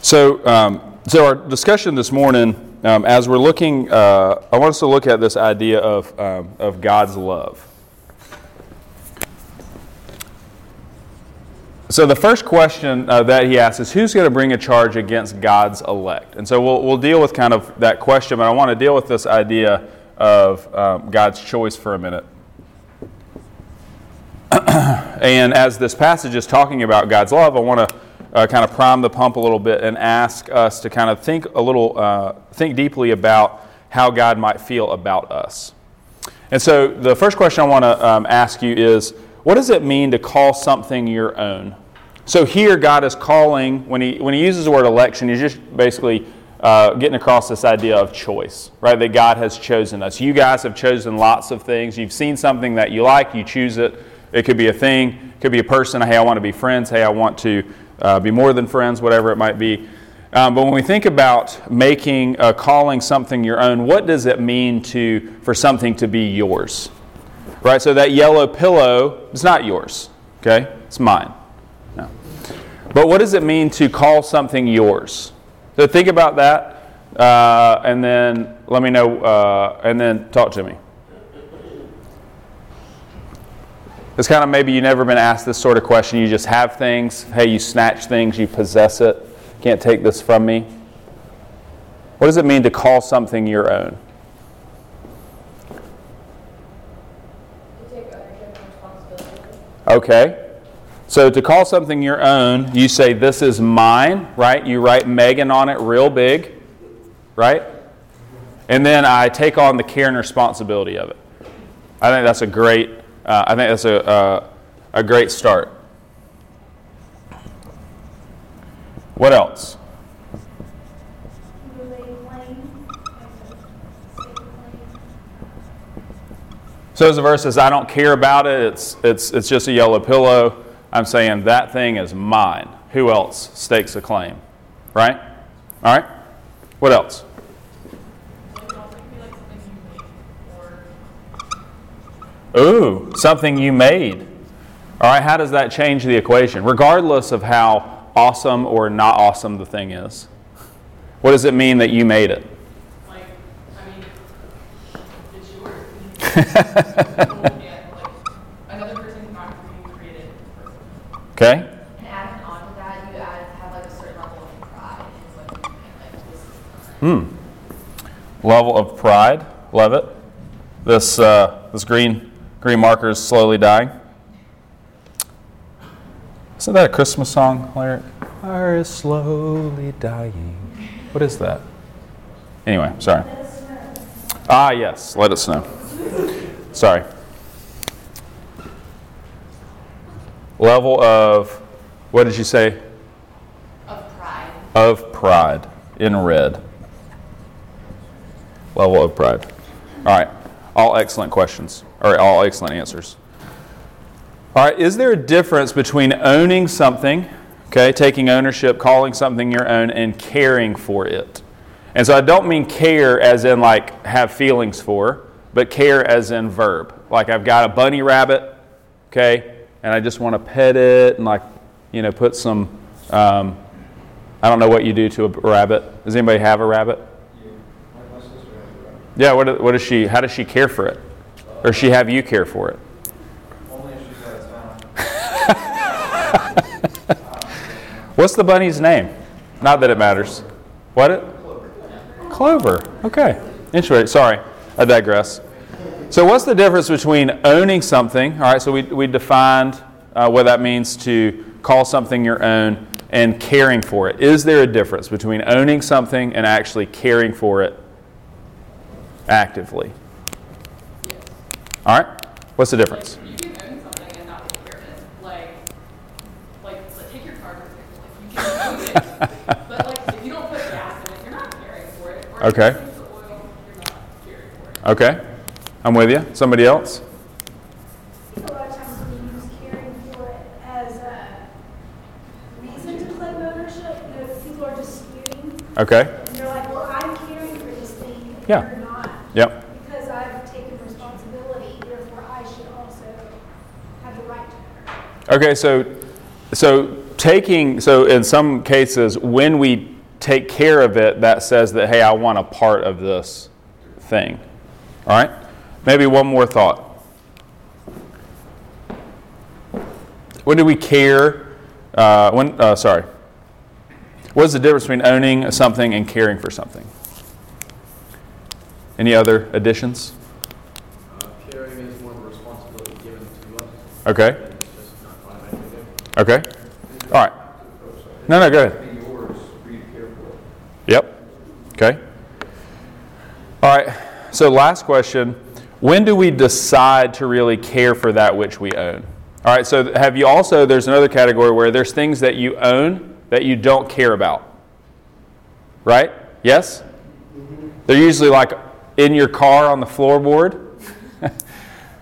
So, um, so our discussion this morning, um, as we're looking, uh, I want us to look at this idea of, um, of God's love. So the first question uh, that he asks is, who's going to bring a charge against God's elect? And so we'll, we'll deal with kind of that question, but I want to deal with this idea of um, God's choice for a minute. and as this passage is talking about God's love, I want to uh, kind of prime the pump a little bit and ask us to kind of think a little, uh, think deeply about how God might feel about us. And so the first question I want to um, ask you is, what does it mean to call something your own? So here, God is calling, when he, when he uses the word election, he's just basically uh, getting across this idea of choice, right? That God has chosen us. You guys have chosen lots of things. You've seen something that you like, you choose it. It could be a thing, it could be a person. Hey, I want to be friends. Hey, I want to uh, be more than friends, whatever it might be. Um, but when we think about making, uh, calling something your own, what does it mean to, for something to be yours? Right? So that yellow pillow is not yours, okay? It's mine. No. But what does it mean to call something yours? So think about that, uh, and then let me know, uh, and then talk to me. It's kind of maybe you've never been asked this sort of question. You just have things. Hey, you snatch things, you possess it. Can't take this from me. What does it mean to call something your own? Okay. So to call something your own, you say, This is mine, right? You write Megan on it real big, right? And then I take on the care and responsibility of it. I think that's a great, uh, I think that's a, uh, a great start. What else? So as the verse says, I don't care about it, it's, it's, it's just a yellow pillow. I'm saying that thing is mine. Who else stakes a claim? Right? All right? What else? Ooh, something you made. All right, how does that change the equation? Regardless of how awesome or not awesome the thing is. What does it mean that you made it? Like, I mean, it's yours. Okay? And adding on to that, you add, have like a certain level of pride. It's like, like this Hmm. Level of pride. Love it. This, uh, this green, green marker is slowly dying. Isn't that a Christmas song lyric? Fire is slowly dying. What is that? Anyway, sorry. Ah, yes, let it snow. Sorry. level of, what did you say? Of pride. Of pride in red. Level of pride. All right. All excellent questions, or all excellent answers. All right. Is there a difference between owning something, okay, taking ownership, calling something your own, and caring for it? And so I don't mean care as in like have feelings for, but care as in verb. Like I've got a bunny rabbit, okay, and I just want to pet it and like, you know, put some, um, I don't know what you do to a rabbit. Does anybody have a rabbit? Yeah, what, what does she, how does she care for it? Or she have you care for it? What's the bunny's name? Not that it matters. What it? Clover. Okay. Interesting. Sorry, I digress. So, what's the difference between owning something? All right, so we, we defined uh, what that means to call something your own and caring for it. Is there a difference between owning something and actually caring for it actively? All right, what's the difference? you can own something and not take care of it. Like, like, take your car, like, you can own it, but like, if you don't put gas in it, you're not caring for it. Or Okay. If you use the oil, you're not caring for it. Okay, I'm with you. Somebody else? A lot of times we use caring for it as a reason to claim ownership. You know, people are disputing Okay, and they're like, well, I'm caring for this thing, Yeah. you're not. yep. Because I've taken responsibility, therefore I should also have the right to own it. Okay, so so taking, so in some cases, when we take care of it, that says that, hey, I want a part of this thing. All right? Maybe one more thought. When do we care? Uh, when, uh, sorry. What is the difference between owning something and caring for something? Any other additions? Uh, Caring is more of a responsibility given to us. Okay. It's just not automatically given. Okay. All right. No, no, go ahead. Yep. Okay. All right. So, last question. When do we decide to really care for that which we own? All right. So, have you also, there's another category where there's things that you own that you don't care about. Right? Yes? They're usually like in your car on the floorboard.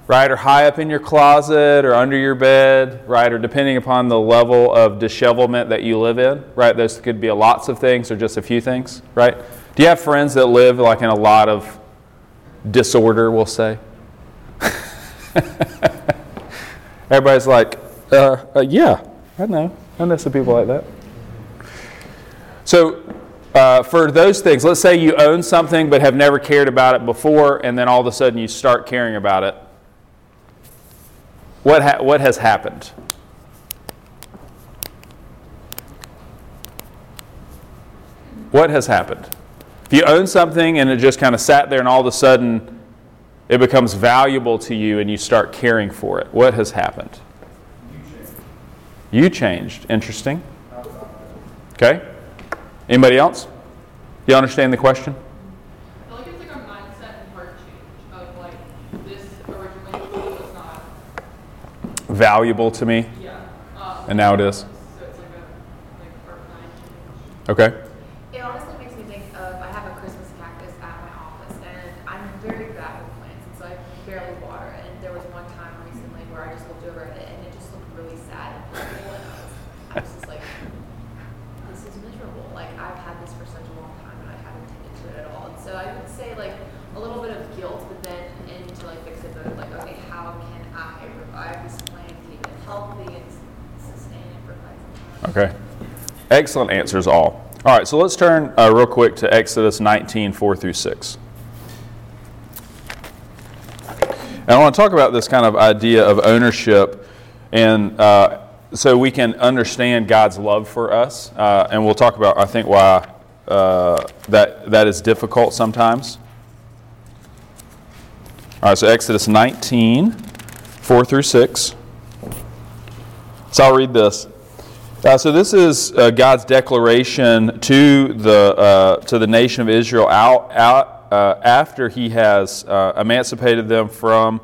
Right? Or high up in your closet or under your bed, right? Or depending upon the level of dishevelment that you live in, right? Those could be lots of things or just a few things, right? Do you have friends that live like in a lot of disorder, we'll say? Everybody's like, uh, uh, yeah, I know. I know some people like that. So, uh, for those things, let's say you own something but have never cared about it before, and then all of a sudden you start caring about it what, ha- what has happened? What has happened? If you own something and it just kind of sat there and all of a sudden it becomes valuable to you and you start caring for it, what has happened? You changed. Interesting. Okay. Anybody else? You understand the question? Valuable to me. Yeah. Um, and now it is. So it's like a like. Okay. It honestly makes me think of I have a Christmas cactus at my office, and I'm very bad with plants, and so I barely water it. And there was one time recently where I just looked over at it, and it just looked really sad and miserable, and I was, I was just like, this is miserable. Like I've had this for such a long time, and I haven't tended to it at all. And so I would say like a little bit of guilt, but then into like fix it, like okay, how can I revive this plant? healthy and sustain it for quite some time. Okay. Excellent answers, all. All right, so let's turn uh, real quick to Exodus 19, 4 through 6. And I want to talk about this kind of idea of ownership, and uh, so we can understand God's love for us. Uh, and we'll talk about, I think, why uh, that that is difficult sometimes. All right, so Exodus 19, 4 through 6. So I'll read this. Uh, so this is uh, God's declaration to the uh, to the nation of Israel out, out uh, after He has uh, emancipated them from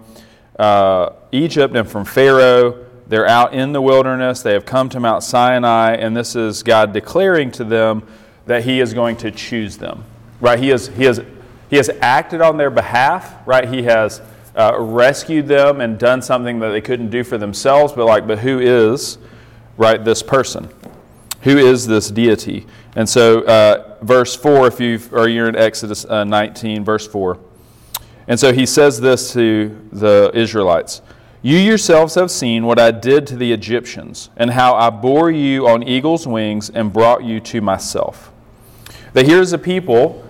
uh, Egypt and from Pharaoh. They're out in the wilderness. They have come to Mount Sinai, and this is God declaring to them that He is going to choose them. Right? He has He has He has acted on their behalf. Right? He has rescued them and done something that they couldn't do for themselves, but like, but who is, right, this person? Who is this deity? And so, uh, verse 4, if you or you're in Exodus uh, 19, verse 4. And so he says this to the Israelites You yourselves have seen what I did to the Egyptians, and how I bore you on eagle's wings and brought you to myself. That here's a people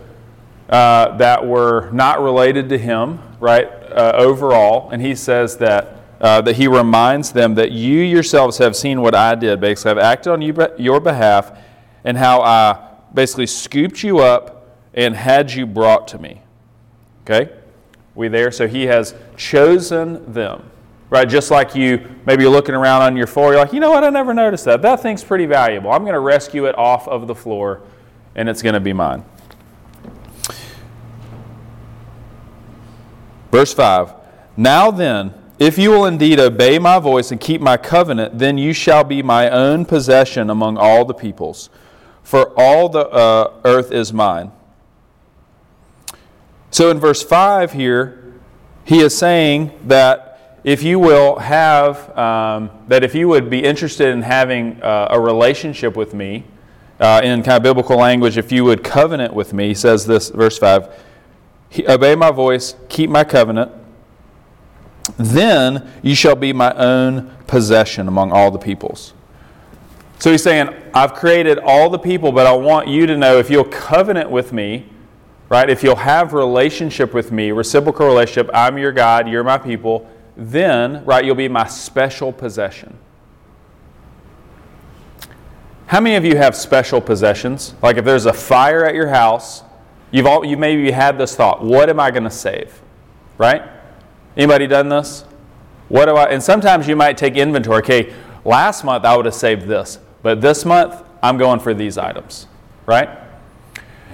uh, that were not related to him, right, uh, overall, and he says that. Uh, that he reminds them that you yourselves have seen what I did. Basically, I've acted on you, your behalf, and how I basically scooped you up and had you brought to me. Okay? We there? So he has chosen them. Right? Just like you, maybe you're looking around on your floor, you're like, you know what? I never noticed that. That thing's pretty valuable. I'm going to rescue it off of the floor, and it's going to be mine. Verse 5 Now then, if you will indeed obey my voice and keep my covenant, then you shall be my own possession among all the peoples, for all the uh, earth is mine. So in verse 5 here, he is saying that if you will have, um, that if you would be interested in having uh, a relationship with me, uh, in kind of biblical language, if you would covenant with me, he says this, verse 5 obey my voice, keep my covenant, then you shall be my own possession among all the peoples. So he's saying, I've created all the people, but I want you to know if you'll covenant with me, right? If you'll have relationship with me, reciprocal relationship, I'm your God, you're my people, then, right, you'll be my special possession. How many of you have special possessions? Like if there's a fire at your house, you've all, you maybe had this thought, what am I going to save? Right? Anybody done this? What do I and sometimes you might take inventory. Okay, last month I would have saved this, but this month I'm going for these items. Right?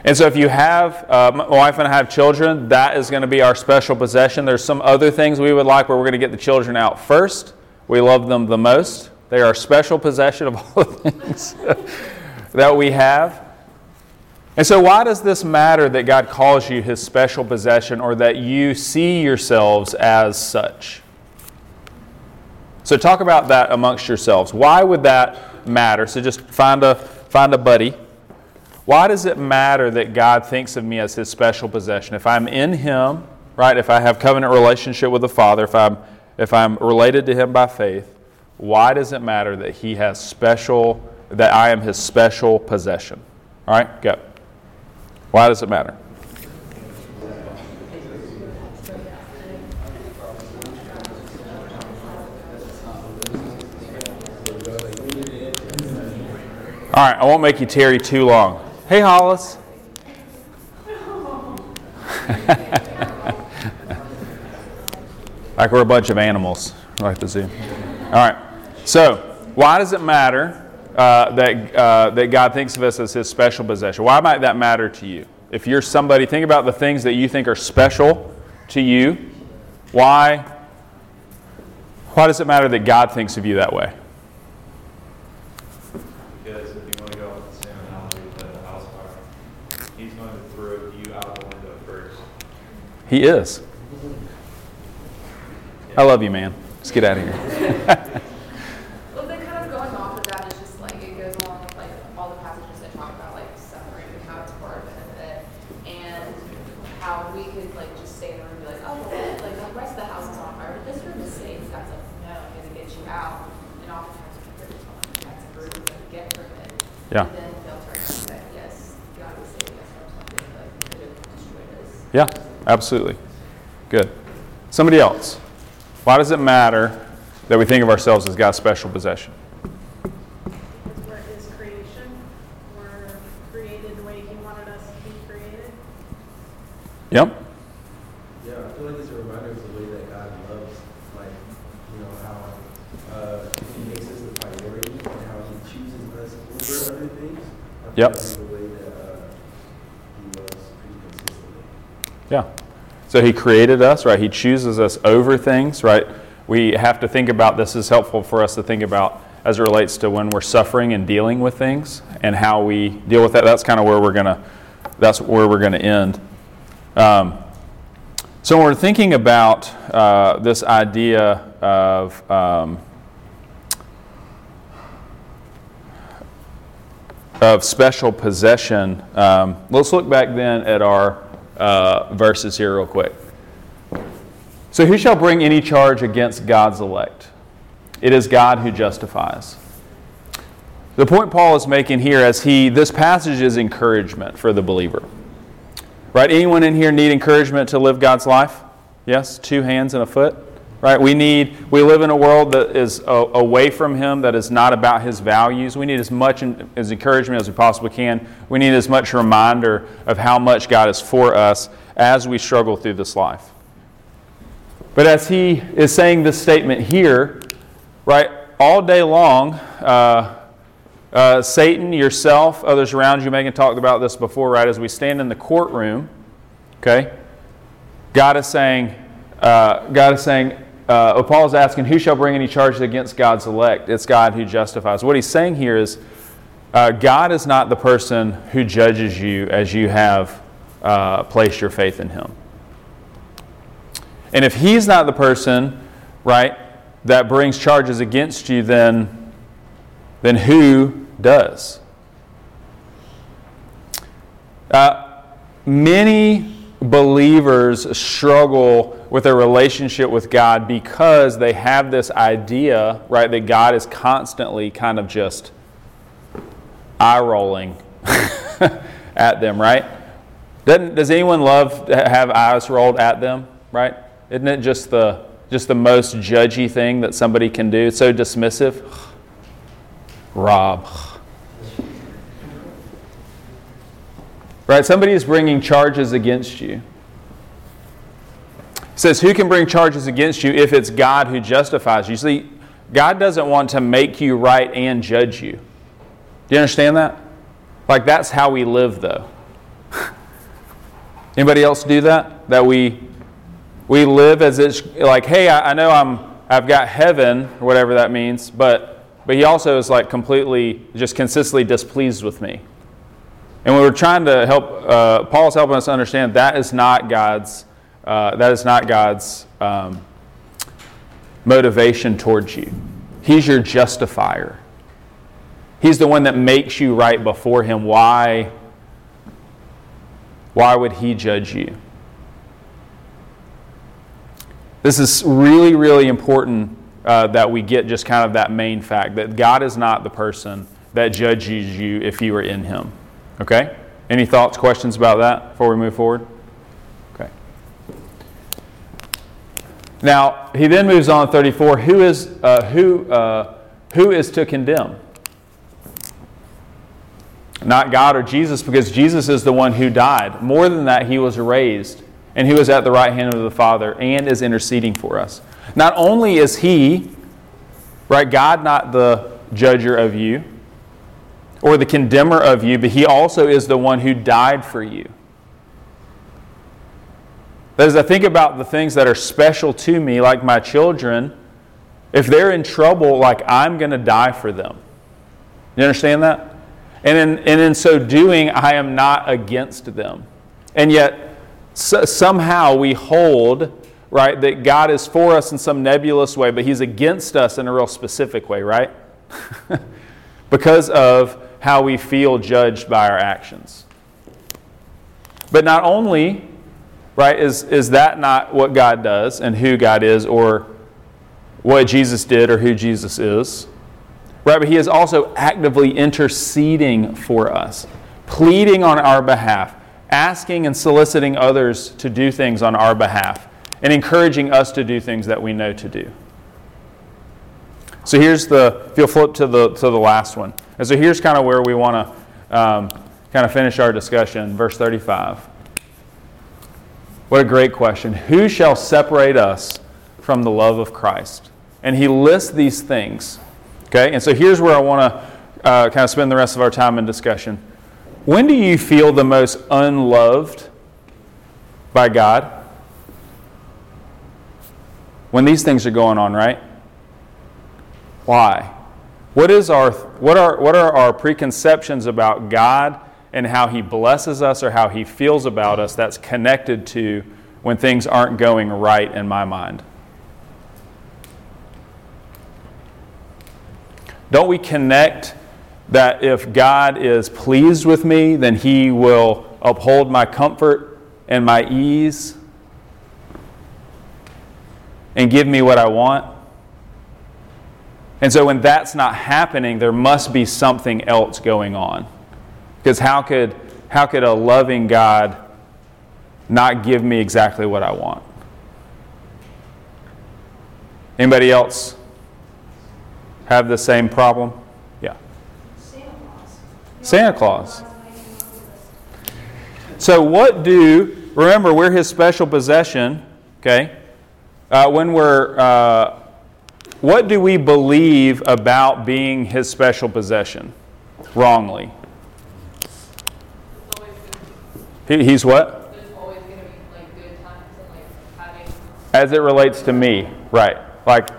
And so, if you have, uh, my wife and I have children, that is going to be our special possession. There's some other things we would like where we're going to get the children out first. We love them the most. They are special possession of all the things that we have. And so, why does this matter that God calls you his special possession or that you see yourselves as such? So, talk about that amongst yourselves. Why would that matter? So, just find a, find a buddy. Why does it matter that God thinks of me as his special possession? If I'm in him, right, if I have covenant relationship with the Father, if I'm, if I'm related to him by faith, why does it matter that he has special, that I am his special possession? All right, go. Why does it matter? All right, I won't make you tarry too long. Hey, Hollis. like we're a bunch of animals, like the zoo. All right. So, why does it matter uh, that, uh, that God thinks of us as His special possession? Why might that matter to you? If you're somebody, think about the things that you think are special to you. Why? Why does it matter that God thinks of you that way? Because if you want to go with the same analogy the house fire, he's going to throw you out the window first. He is. I love you, man. Let's get out of here. Well, then kind of going off of that is just like, it goes along with like all the passages that talk about like suffering and how it's for our benefit. And how we could like just stay in the room and be like, oh, well, like the rest of the house is on fire, but this room is safe. God's like, no, I'm gonna get you out. And oftentimes we hear this one, that's a room to get from it. Yeah. And then they'll turn and say, yes, God was saving us from something like could have destroyed us. Yeah, absolutely. Good. Somebody else. Why does it matter that we think of ourselves as God's special possession? It's where his creation, we're created the way he wanted us to be created. Yep. Yeah, I feel like it's a reminder of the way that God loves, like, you know, how uh, He makes us the priority and how He chooses us over other things. Yep. That's the way that uh, He loves pretty consistently. Yeah. So he created us, right? He chooses us over things, right? We have to think about this is helpful for us to think about as it relates to when we're suffering and dealing with things and how we deal with that. That's kind of where we're gonna that's where we're gonna end. Um, so when we're thinking about uh, this idea of um, of special possession, um, let's look back then at our uh, verses here, real quick. So, who shall bring any charge against God's elect? It is God who justifies. The point Paul is making here, as he this passage is encouragement for the believer. Right? Anyone in here need encouragement to live God's life? Yes, two hands and a foot. Right? We need we live in a world that is a, away from him that is not about his values. We need as much in, as encouragement as we possibly can. We need as much reminder of how much God is for us as we struggle through this life. But as he is saying this statement here, right, all day long, uh, uh, Satan, yourself, others around you, Megan talked about this before, right? As we stand in the courtroom, okay, God is saying, uh, God is saying, uh, Paul is asking, who shall bring any charges against God's elect? It's God who justifies. What he's saying here is, uh, God is not the person who judges you as you have uh, placed your faith in Him. And if He's not the person, right, that brings charges against you, then, then who does? Uh, many believers struggle with their relationship with God because they have this idea, right, that God is constantly kind of just eye rolling at them, right? Doesn't, does anyone love to have eyes rolled at them, right? Isn't it just the, just the most judgy thing that somebody can do? It's so dismissive. Rob. Right? Somebody is bringing charges against you. It says, Who can bring charges against you if it's God who justifies you? See, God doesn't want to make you right and judge you. Do you understand that? Like, that's how we live, though. Anybody else do that? That we we live as it's like, hey, I, I know I'm I've got heaven, or whatever that means, but but he also is like completely just consistently displeased with me. And we are trying to help, uh, Paul's helping us understand that is not God's, uh, that is not God's um, motivation towards you. He's your justifier. He's the one that makes you right before Him. Why? Why would He judge you? This is really, really important uh, that we get just kind of that main fact that God is not the person that judges you if you are in Him. Okay? Any thoughts, questions about that before we move forward? Okay. Now, he then moves on 34. Who is, uh, who, uh, who is to condemn? Not God or Jesus, because Jesus is the one who died. More than that, he was raised, and he was at the right hand of the Father and is interceding for us. Not only is he, right, God not the judger of you, or the condemner of you, but he also is the one who died for you. As I think about the things that are special to me, like my children, if they're in trouble, like I'm going to die for them. You understand that? And in, and in so doing, I am not against them. And yet, so, somehow we hold, right, that God is for us in some nebulous way, but He's against us in a real specific way, right? because of how we feel judged by our actions. But not only, right, is, is that not what God does and who God is or what Jesus did or who Jesus is, right, but He is also actively interceding for us, pleading on our behalf, asking and soliciting others to do things on our behalf, and encouraging us to do things that we know to do. So here's the, if you'll flip to the, to the last one. And so here's kind of where we want to um, kind of finish our discussion. Verse 35. What a great question. Who shall separate us from the love of Christ? And he lists these things. Okay? And so here's where I want to uh, kind of spend the rest of our time in discussion. When do you feel the most unloved by God? When these things are going on, right? Why? What, is our, what, are, what are our preconceptions about God and how He blesses us or how He feels about us that's connected to when things aren't going right in my mind? Don't we connect that if God is pleased with me, then He will uphold my comfort and my ease and give me what I want? And so when that's not happening, there must be something else going on. Because how could, how could a loving God not give me exactly what I want? Anybody else have the same problem? Yeah. Santa Claus. Santa Claus. So, what do, remember, we're his special possession, okay? Uh, when we're uh, what do we believe about being his special possession? Wrongly. He, he's what? As it relates to me, right? Like,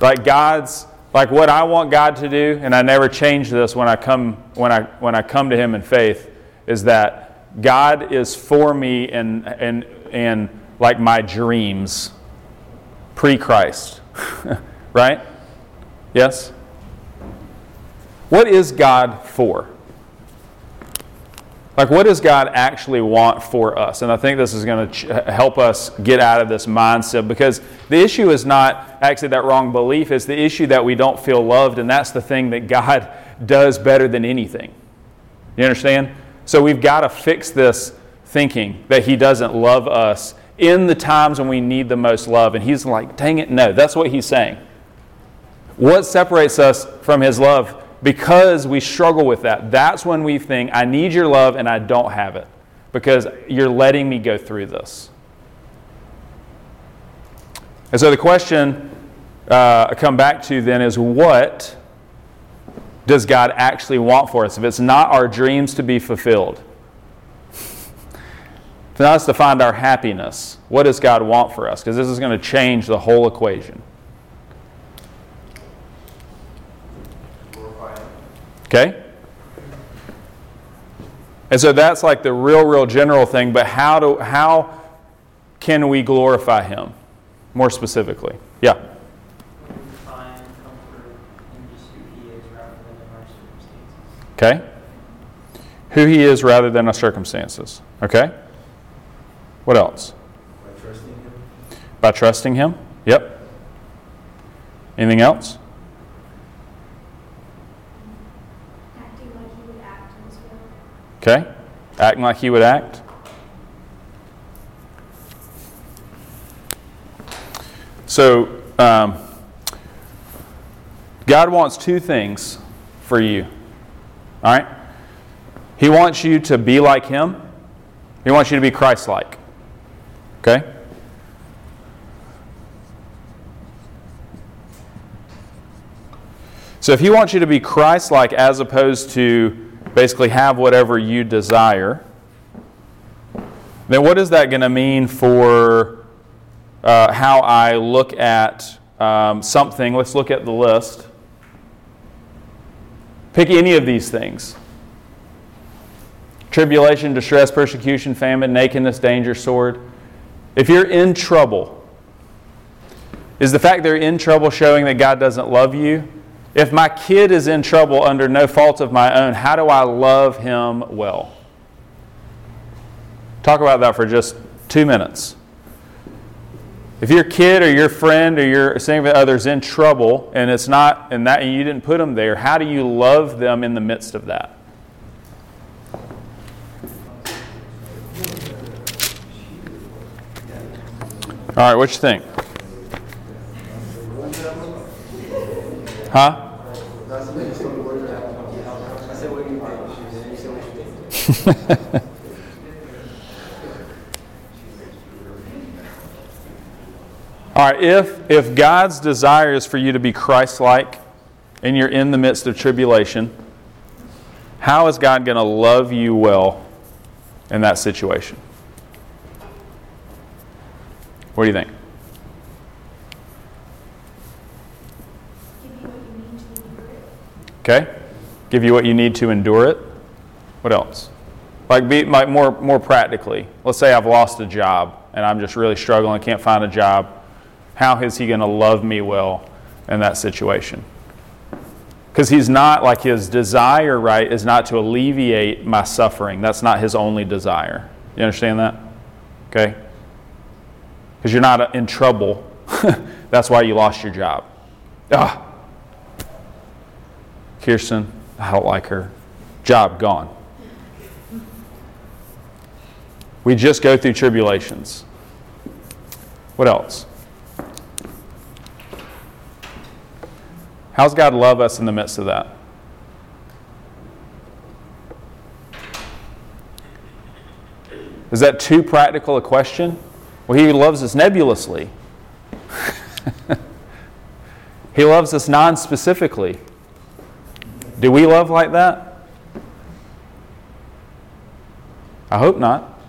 like God's, like what I want God to do, and I never change this when I come when I when I come to Him in faith, is that God is for me and and and like my dreams pre-Christ. Right? Yes? What is God for? Like, what does God actually want for us? And I think this is going to ch- help us get out of this mindset because the issue is not actually that wrong belief, it's the issue that we don't feel loved, and that's the thing that God does better than anything. You understand? So we've got to fix this thinking that He doesn't love us in the times when we need the most love. And He's like, dang it, no. That's what He's saying. What separates us from His love? Because we struggle with that. That's when we think, I need your love and I don't have it because you're letting me go through this. And so the question uh, I come back to then is what does God actually want for us? If it's not our dreams to be fulfilled, not us to find our happiness, what does God want for us? Because this is going to change the whole equation. Okay? And so that's like the real, real general thing, but how, do, how can we glorify Him more specifically? Yeah. Okay? Who He is rather than our circumstances. Okay? What else? By trusting him. By trusting Him? Yep. Anything else? Acting like he would act in his will. Okay? Acting like He would act. So, um, God wants two things for you. All right? He wants you to be like Him, He wants you to be Christ like. Okay? So, if He wants you to be Christ like as opposed to basically have whatever you desire, then what is that going to mean for uh, how I look at um, something? Let's look at the list. Pick any of these things tribulation, distress, persecution, famine, nakedness, danger, sword. If you're in trouble, is the fact they're in trouble showing that God doesn't love you? If my kid is in trouble under no fault of my own, how do I love him well? Talk about that for just two minutes. If your kid or your friend or your significant other's in trouble and it's not and that and you didn't put them there, how do you love them in the midst of that? All right, what you think? Huh? All right, if, if God's desire is for you to be Christ like and you're in the midst of tribulation, how is God going to love you well in that situation? What do you think? Give you what you need to endure it. Okay? Give you what you need to endure it. What else? Like be like more more practically. Let's say I've lost a job and I'm just really struggling, can't find a job. How is he going to love me well in that situation? Because he's not like his desire, right, is not to alleviate my suffering. That's not his only desire. You understand that? Okay? Because you're not in trouble. That's why you lost your job. Ah, Kirsten, I don't like her. Job gone. We just go through tribulations. What else? How's God love us in the midst of that? Is that too practical a question? Well, He loves us nebulously. he loves us non specifically. Do we love like that? I hope not.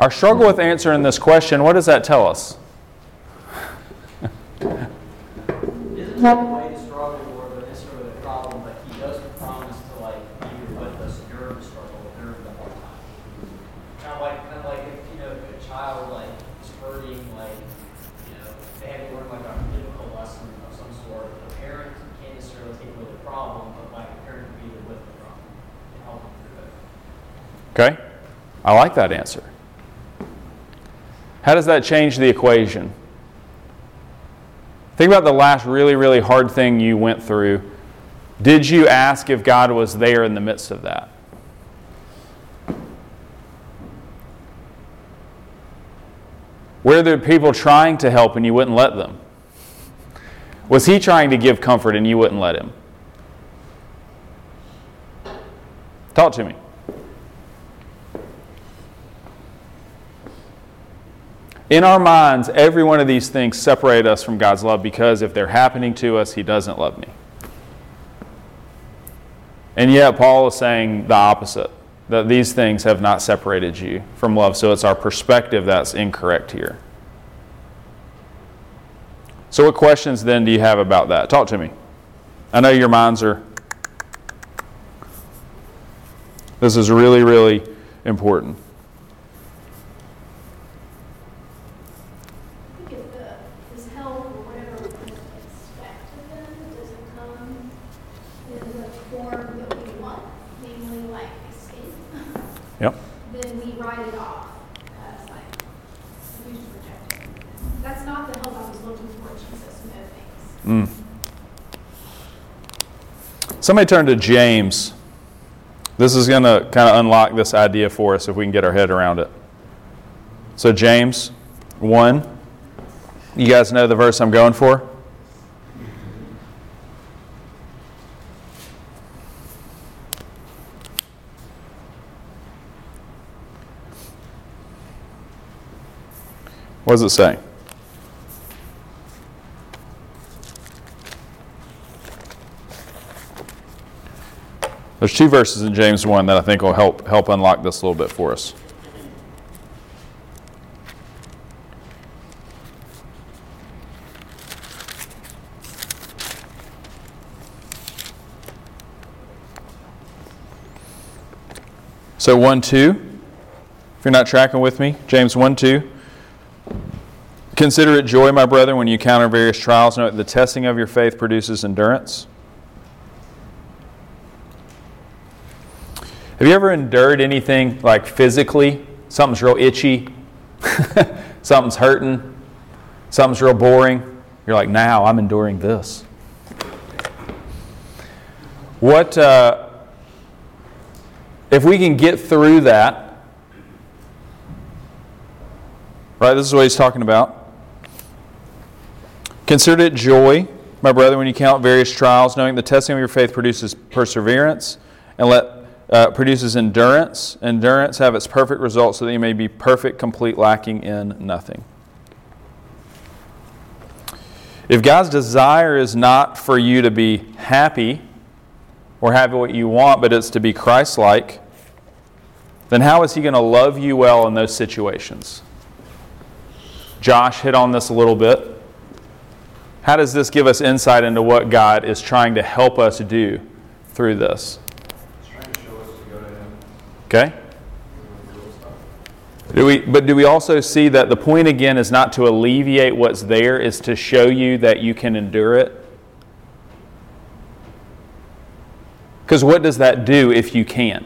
Our struggle with answering this question, what does that tell us? Isn't that way to struggle or the necessarily the problem, but he does promise to like be with us during the struggle, during the hard time. Kind of like, kind of like if, you know, if a child like is hurting, like, you know, they have to learn like a difficult lesson of some sort. The parent can't necessarily take away the problem, but like the parent can be there with the problem and help them through it. Okay? I like that answer. How does that change the equation? Think about the last really, really hard thing you went through. Did you ask if God was there in the midst of that? Were there people trying to help and you wouldn't let them? Was he trying to give comfort and you wouldn't let him? Talk to me. In our minds, every one of these things separate us from God's love because if they're happening to us, He doesn't love me. And yet, Paul is saying the opposite that these things have not separated you from love. So it's our perspective that's incorrect here. So, what questions then do you have about that? Talk to me. I know your minds are. This is really, really important. I think if the, this help or whatever we can expect of them doesn't come in the form that we want, namely like escape, Yep. then we write it off as like abuse rejected. That's not the help I was looking for, Jesus, no thanks. Mm. Somebody turn to James. This is going to kind of unlock this idea for us if we can get our head around it. So, James 1. You guys know the verse I'm going for? What does it say? There's two verses in James 1 that I think will help help unlock this a little bit for us. So 1 2, if you're not tracking with me, James 1 2. Consider it joy, my brethren, when you encounter various trials, that the testing of your faith produces endurance. Have you ever endured anything like physically? Something's real itchy, something's hurting, something's real boring. You're like, now I'm enduring this. What, uh, if we can get through that, right? This is what he's talking about. Consider it joy, my brother, when you count various trials, knowing the testing of your faith produces perseverance, and let uh, produces endurance. Endurance have its perfect result so that you may be perfect, complete, lacking in nothing. If God's desire is not for you to be happy or have what you want, but it's to be Christ like, then how is He going to love you well in those situations? Josh hit on this a little bit. How does this give us insight into what God is trying to help us do through this? Okay? Do we, but do we also see that the point again is not to alleviate what's there, is to show you that you can endure it? Because what does that do if you can?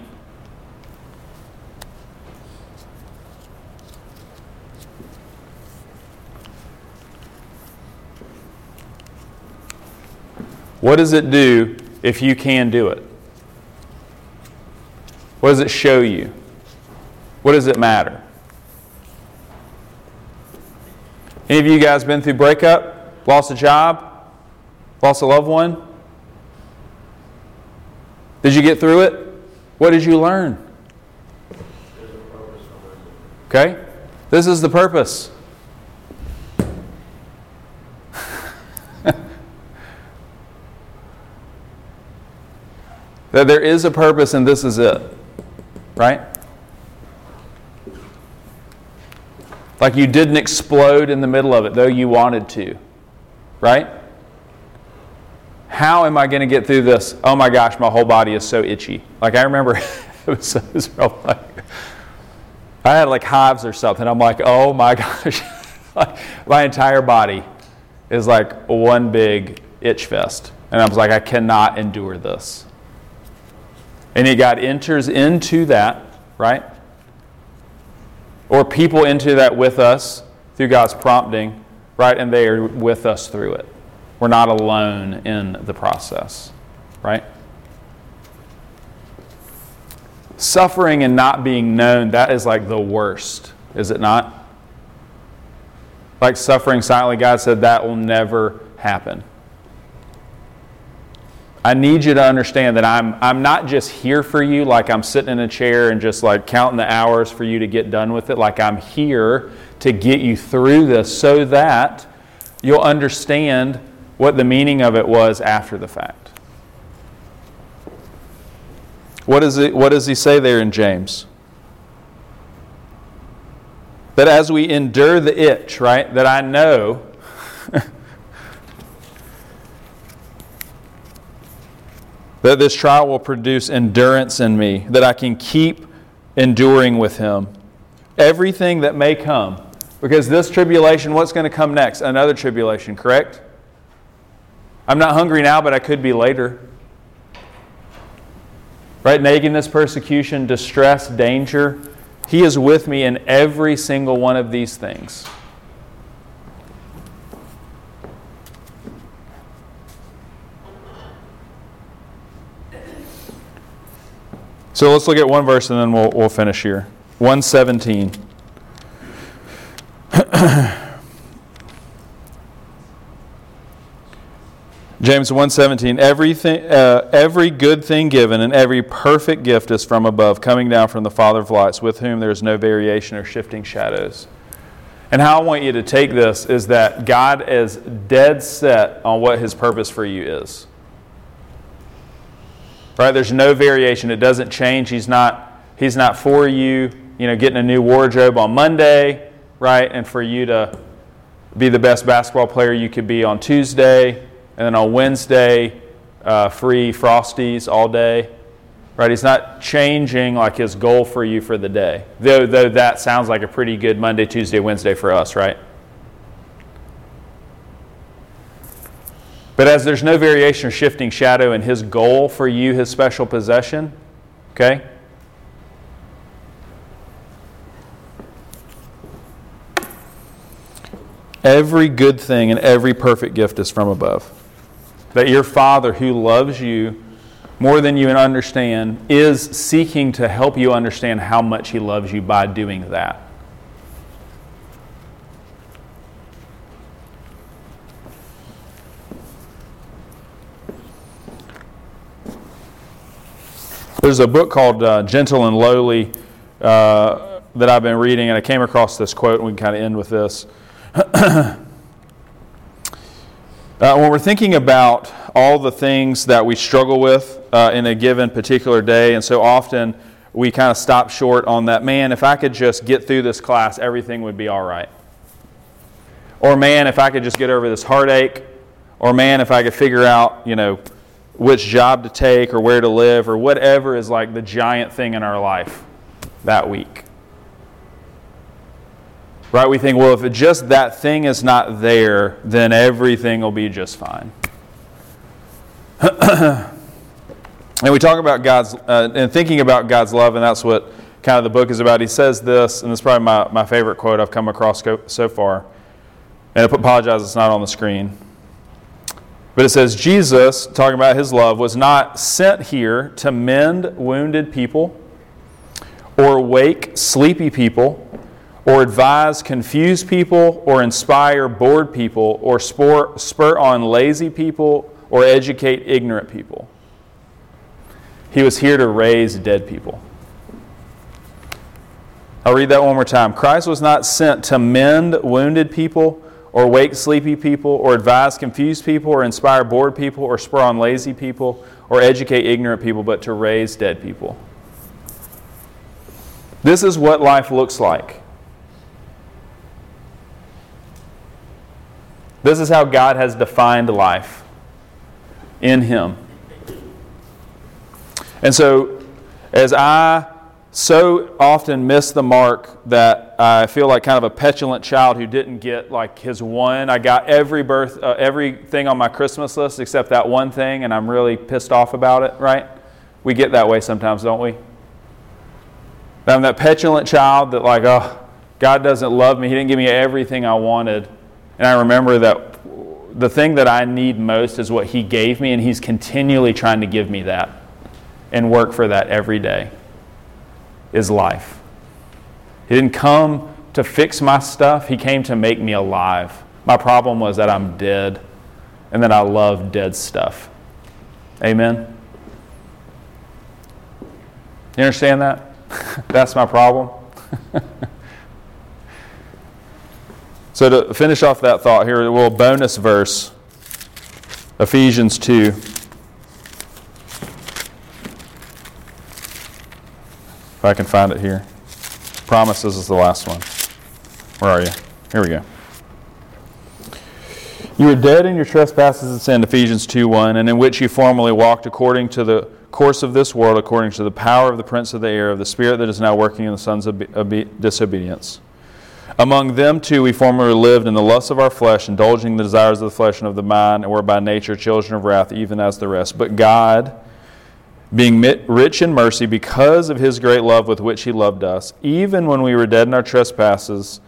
What does it do if you can do it? What does it show you? What does it matter? Any of you guys been through breakup? Lost a job? Lost a loved one? Did you get through it? What did you learn? Okay? This is the purpose. that there is a purpose and this is it. Right? Like you didn't explode in the middle of it, though you wanted to. Right? How am I going to get through this? Oh my gosh, my whole body is so itchy. Like I remember, it was, it was real like, I had like hives or something. I'm like, oh my gosh, like, my entire body is like one big itch fest. And I was like, I cannot endure this. And God enters into that, right? Or people into that with us through God's prompting, right? And they are with us through it. We're not alone in the process, right? Suffering and not being known, that is like the worst, is it not? Like suffering silently, God said that will never happen. I need you to understand that I'm, I'm not just here for you, like I'm sitting in a chair and just like counting the hours for you to get done with it. Like I'm here to get you through this so that you'll understand what the meaning of it was after the fact. What, is it, what does he say there in James? That as we endure the itch, right, that I know that this trial will produce endurance in me, that I can keep enduring with him. Everything that may come. Because this tribulation, what's going to come next? Another tribulation, correct? I'm not hungry now, but I could be later. Right? Nakedness, persecution, distress, danger. He is with me in every single one of these things. So let's look at one verse and then we'll, we'll finish here. 117. James 117 everything uh, every good thing given and every perfect gift is from above coming down from the father of lights with whom there is no variation or shifting shadows. And how I want you to take this is that God is dead set on what his purpose for you is. Right? There's no variation. It doesn't change. He's not, he's not for you, you know, getting a new wardrobe on Monday, right? And for you to be the best basketball player you could be on Tuesday, and then on Wednesday, uh, free Frosties all day. Right? He's not changing like his goal for you for the day. Though, though that sounds like a pretty good Monday, Tuesday, Wednesday for us, right? But as there's no variation or shifting shadow in his goal for you, his special possession, okay? Every good thing and every perfect gift is from above. That your Father who loves you more than you understand is seeking to help you understand how much He loves you by doing that. There's a book called uh, Gentle and Lowly uh, that I've been reading, and I came across this quote, and we can kind of end with this. uh, when we're thinking about all the things that we struggle with uh, in a given particular day, and so often we kind of stop short on that, man, if I could just get through this class, everything would be all right. Or, man, if I could just get over this heartache. Or, man, if I could figure out, you know, which job to take or where to live or whatever is like the giant thing in our life that week. Right? We think, well, if it just that thing is not there, then everything will be just fine. and we talk about God's, uh, and thinking about God's love, and that's what kind of the book is about. He says this, and it's probably my, my favorite quote I've come across so far. And I apologize, it's not on the screen. But it says Jesus, talking about his love, was not sent here to mend wounded people or wake sleepy people or advise confused people or inspire bored people or spur, spur on lazy people or educate ignorant people. He was here to raise dead people. I'll read that one more time. Christ was not sent to mend wounded people or wake sleepy people, or advise confused people, or inspire bored people, or spur on lazy people, or educate ignorant people, but to raise dead people. This is what life looks like. This is how God has defined life in Him. And so, as I so often miss the mark that I feel like kind of a petulant child who didn't get like his one. I got every birth, uh, everything on my Christmas list except that one thing, and I'm really pissed off about it. Right? We get that way sometimes, don't we? I'm that petulant child that like, oh, God doesn't love me. He didn't give me everything I wanted. And I remember that the thing that I need most is what He gave me, and He's continually trying to give me that and work for that every day is life. He didn't come to fix my stuff, He came to make me alive. My problem was that I'm dead and that I love dead stuff. Amen? You understand that? That's my problem. so, to finish off that thought here, a little bonus verse Ephesians 2. If I can find it here. Promises is the last one. Where are you? Here we go. You were dead in your trespasses and sin, Ephesians 2 1, and in which you formerly walked according to the course of this world, according to the power of the prince of the air, of the spirit that is now working in the sons of disobedience. Among them too we formerly lived in the lusts of our flesh, indulging the desires of the flesh and of the mind, and were by nature children of wrath, even as the rest. But God, being rich in mercy because of his great love with which he loved us, even when we were dead in our trespasses,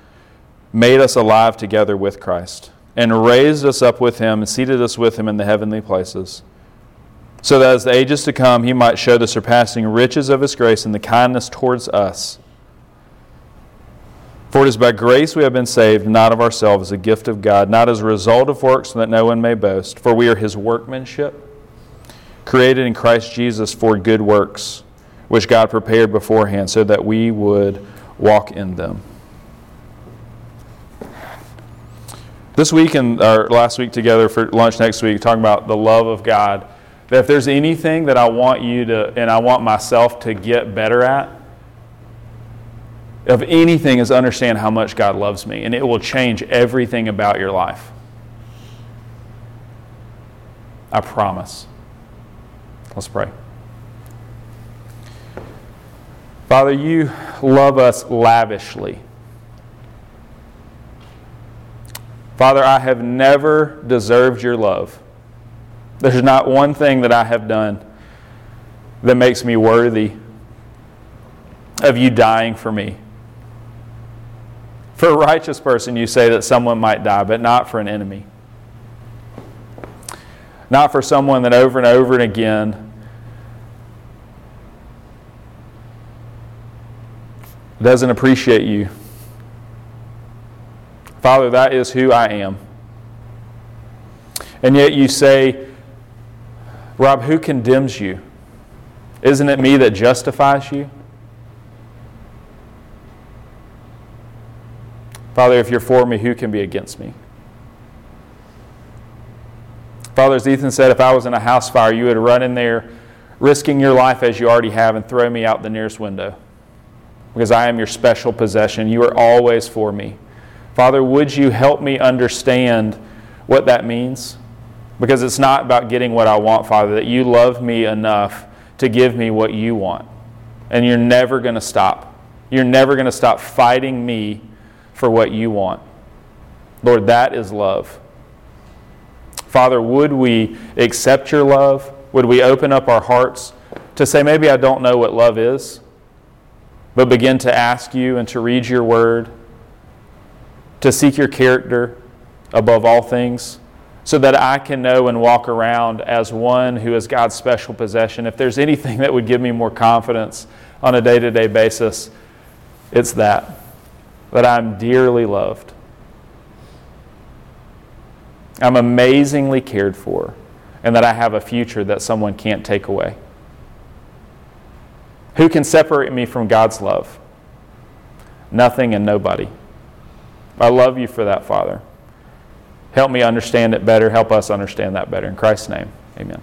made us alive together with Christ, and raised us up with him, and seated us with him in the heavenly places, so that as the ages to come he might show the surpassing riches of his grace and the kindness towards us. For it is by grace we have been saved, not of ourselves, as a gift of God, not as a result of works, so that no one may boast. For we are his workmanship created in Christ Jesus for good works, which God prepared beforehand so that we would walk in them. This week and our last week together for lunch next week, talking about the love of God. That if there's anything that I want you to, and I want myself to get better at, of anything is understand how much God loves me, and it will change everything about your life. I promise. Let's pray. Father, you love us lavishly. Father, I have never deserved your love. There's not one thing that I have done that makes me worthy of you dying for me. For a righteous person, you say that someone might die, but not for an enemy. Not for someone that over and over and again doesn't appreciate you. Father, that is who I am. And yet you say, Rob, who condemns you? Isn't it me that justifies you? Father, if you're for me, who can be against me? Father, as Ethan said, if I was in a house fire, you would run in there, risking your life as you already have, and throw me out the nearest window because I am your special possession. You are always for me. Father, would you help me understand what that means? Because it's not about getting what I want, Father, that you love me enough to give me what you want. And you're never going to stop. You're never going to stop fighting me for what you want. Lord, that is love. Father, would we accept your love? Would we open up our hearts to say, maybe I don't know what love is? But begin to ask you and to read your word, to seek your character above all things, so that I can know and walk around as one who is God's special possession. If there's anything that would give me more confidence on a day to day basis, it's that, that I'm dearly loved. I'm amazingly cared for, and that I have a future that someone can't take away. Who can separate me from God's love? Nothing and nobody. I love you for that, Father. Help me understand it better. Help us understand that better. In Christ's name, amen.